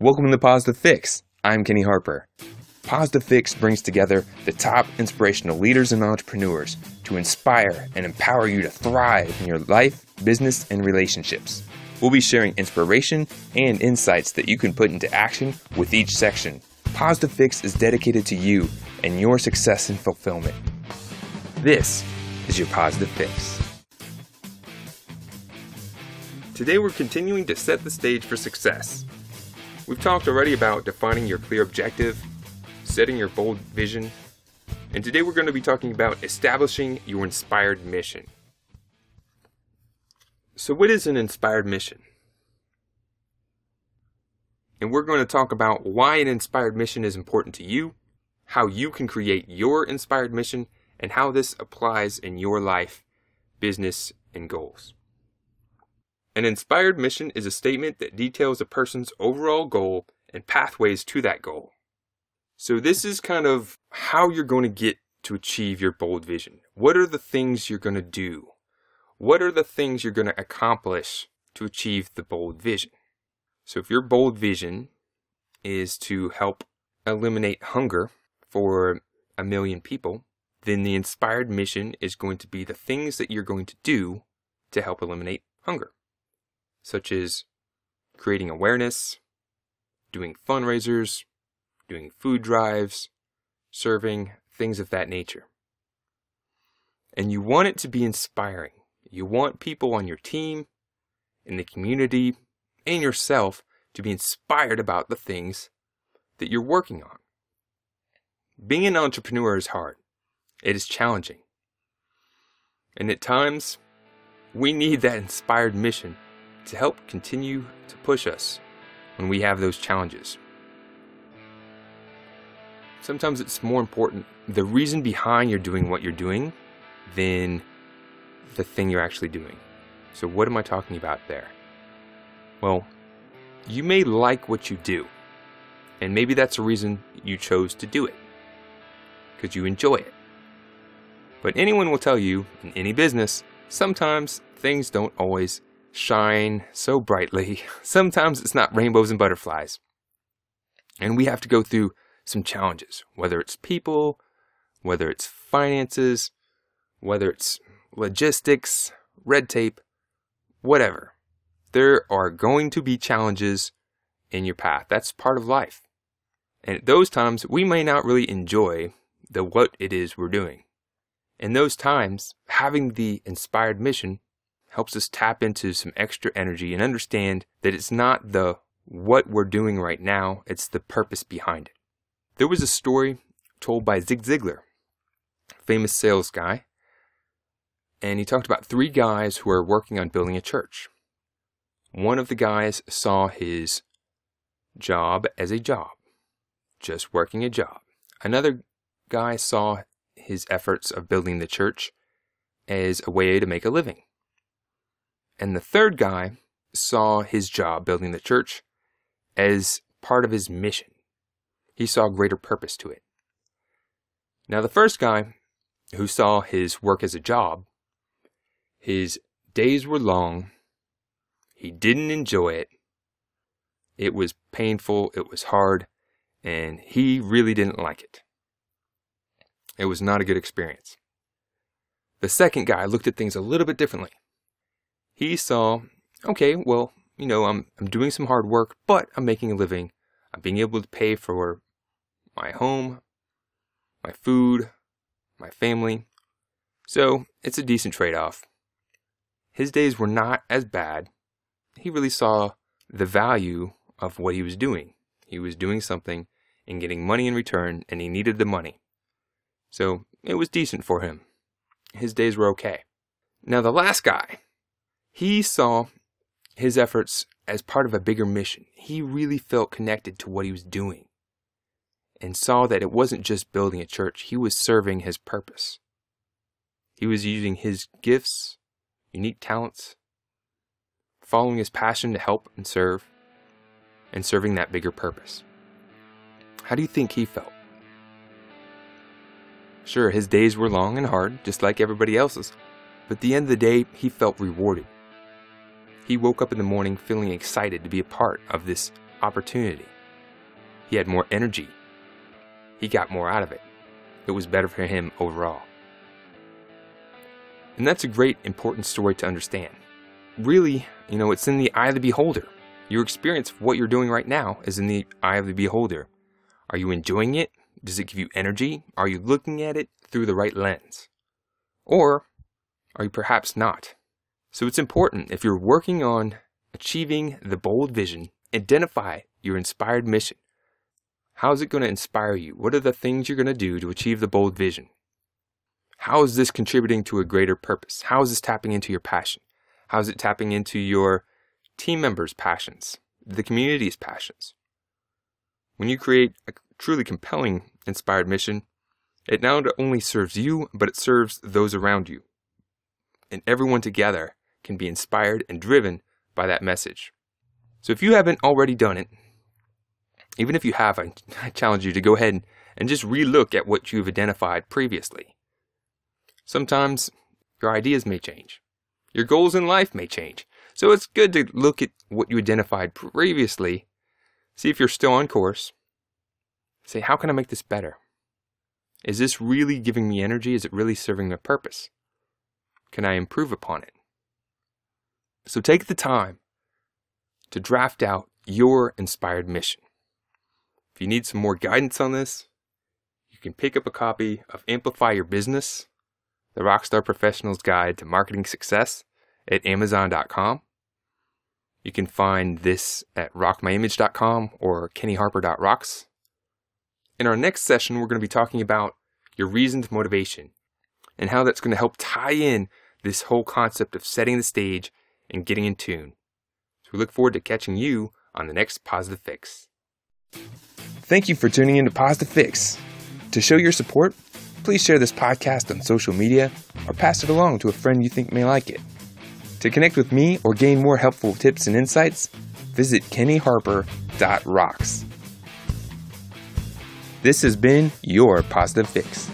Welcome to Positive Fix. I'm Kenny Harper. Positive Fix brings together the top inspirational leaders and entrepreneurs to inspire and empower you to thrive in your life, business, and relationships. We'll be sharing inspiration and insights that you can put into action with each section. Positive Fix is dedicated to you and your success and fulfillment. This is your Positive Fix. Today we're continuing to set the stage for success. We've talked already about defining your clear objective, setting your bold vision, and today we're going to be talking about establishing your inspired mission. So, what is an inspired mission? And we're going to talk about why an inspired mission is important to you, how you can create your inspired mission, and how this applies in your life, business, and goals. An inspired mission is a statement that details a person's overall goal and pathways to that goal. So, this is kind of how you're going to get to achieve your bold vision. What are the things you're going to do? What are the things you're going to accomplish to achieve the bold vision? So, if your bold vision is to help eliminate hunger for a million people, then the inspired mission is going to be the things that you're going to do to help eliminate hunger such as creating awareness, doing fundraisers, doing food drives, serving, things of that nature. And you want it to be inspiring. You want people on your team, in the community, and yourself to be inspired about the things that you're working on. Being an entrepreneur is hard. It is challenging. And at times, we need that inspired mission to help continue to push us when we have those challenges. Sometimes it's more important the reason behind you're doing what you're doing than the thing you're actually doing. So, what am I talking about there? Well, you may like what you do, and maybe that's the reason you chose to do it because you enjoy it. But anyone will tell you in any business, sometimes things don't always shine so brightly. Sometimes it's not rainbows and butterflies. And we have to go through some challenges, whether it's people, whether it's finances, whether it's logistics, red tape, whatever. There are going to be challenges in your path. That's part of life. And at those times, we may not really enjoy the what it is we're doing. In those times, having the inspired mission helps us tap into some extra energy and understand that it's not the what we're doing right now, it's the purpose behind it. There was a story told by Zig Ziglar, famous sales guy, and he talked about three guys who are working on building a church. One of the guys saw his job as a job, just working a job. Another guy saw his efforts of building the church as a way to make a living. And the third guy saw his job building the church as part of his mission. He saw greater purpose to it. Now, the first guy who saw his work as a job, his days were long, he didn't enjoy it, it was painful, it was hard, and he really didn't like it. It was not a good experience. The second guy looked at things a little bit differently he saw, okay, well, you know, I'm I'm doing some hard work, but I'm making a living. I'm being able to pay for my home, my food, my family. So it's a decent trade off. His days were not as bad. He really saw the value of what he was doing. He was doing something and getting money in return, and he needed the money. So it was decent for him. His days were okay. Now, the last guy, he saw his efforts as part of a bigger mission. He really felt connected to what he was doing and saw that it wasn't just building a church, he was serving his purpose. He was using his gifts, unique talents, following his passion to help and serve, and serving that bigger purpose. How do you think he felt? Sure, his days were long and hard, just like everybody else's, but at the end of the day, he felt rewarded. He woke up in the morning feeling excited to be a part of this opportunity. He had more energy. He got more out of it. It was better for him overall. And that's a great, important story to understand. Really, you know, it's in the eye of the beholder. Your experience of what you're doing right now is in the eye of the beholder. Are you enjoying it? Does it give you energy? Are you looking at it through the right lens? Or are you perhaps not? So it's important if you're working on achieving the bold vision, identify your inspired mission. How is it going to inspire you? What are the things you're going to do to achieve the bold vision? How is this contributing to a greater purpose? How is this tapping into your passion? How is it tapping into your team members' passions, the community's passions? When you create a truly compelling, inspired mission, it not only serves you, but it serves those around you. And everyone together can be inspired and driven by that message. So if you haven't already done it, even if you have, I, challenge you to go ahead and just relook at what you've identified previously. Sometimes your ideas may change. Your goals in life may change. So it's good to look at what you identified previously, see if you're still on course. Say, how can I make this better? Is this really giving me energy? Is it really serving a purpose? Can I improve upon it? So take the time to draft out your inspired mission. If you need some more guidance on this, you can pick up a copy of Amplify Your Business, the Rockstar Professional's Guide to Marketing Success at Amazon.com. You can find this at rockmyimage.com or kennyharper.rocks. In our next session, we're going to be talking about your reasoned motivation and how that's going to help tie in this whole concept of setting the stage and getting in tune. So we look forward to catching you on the next Positive Fix. Thank you for tuning in to Positive Fix. To show your support, please share this podcast on social media or pass it along to a friend you think may like it. To connect with me or gain more helpful tips and insights, visit kennyharper.rocks. This has been your Positive Fix.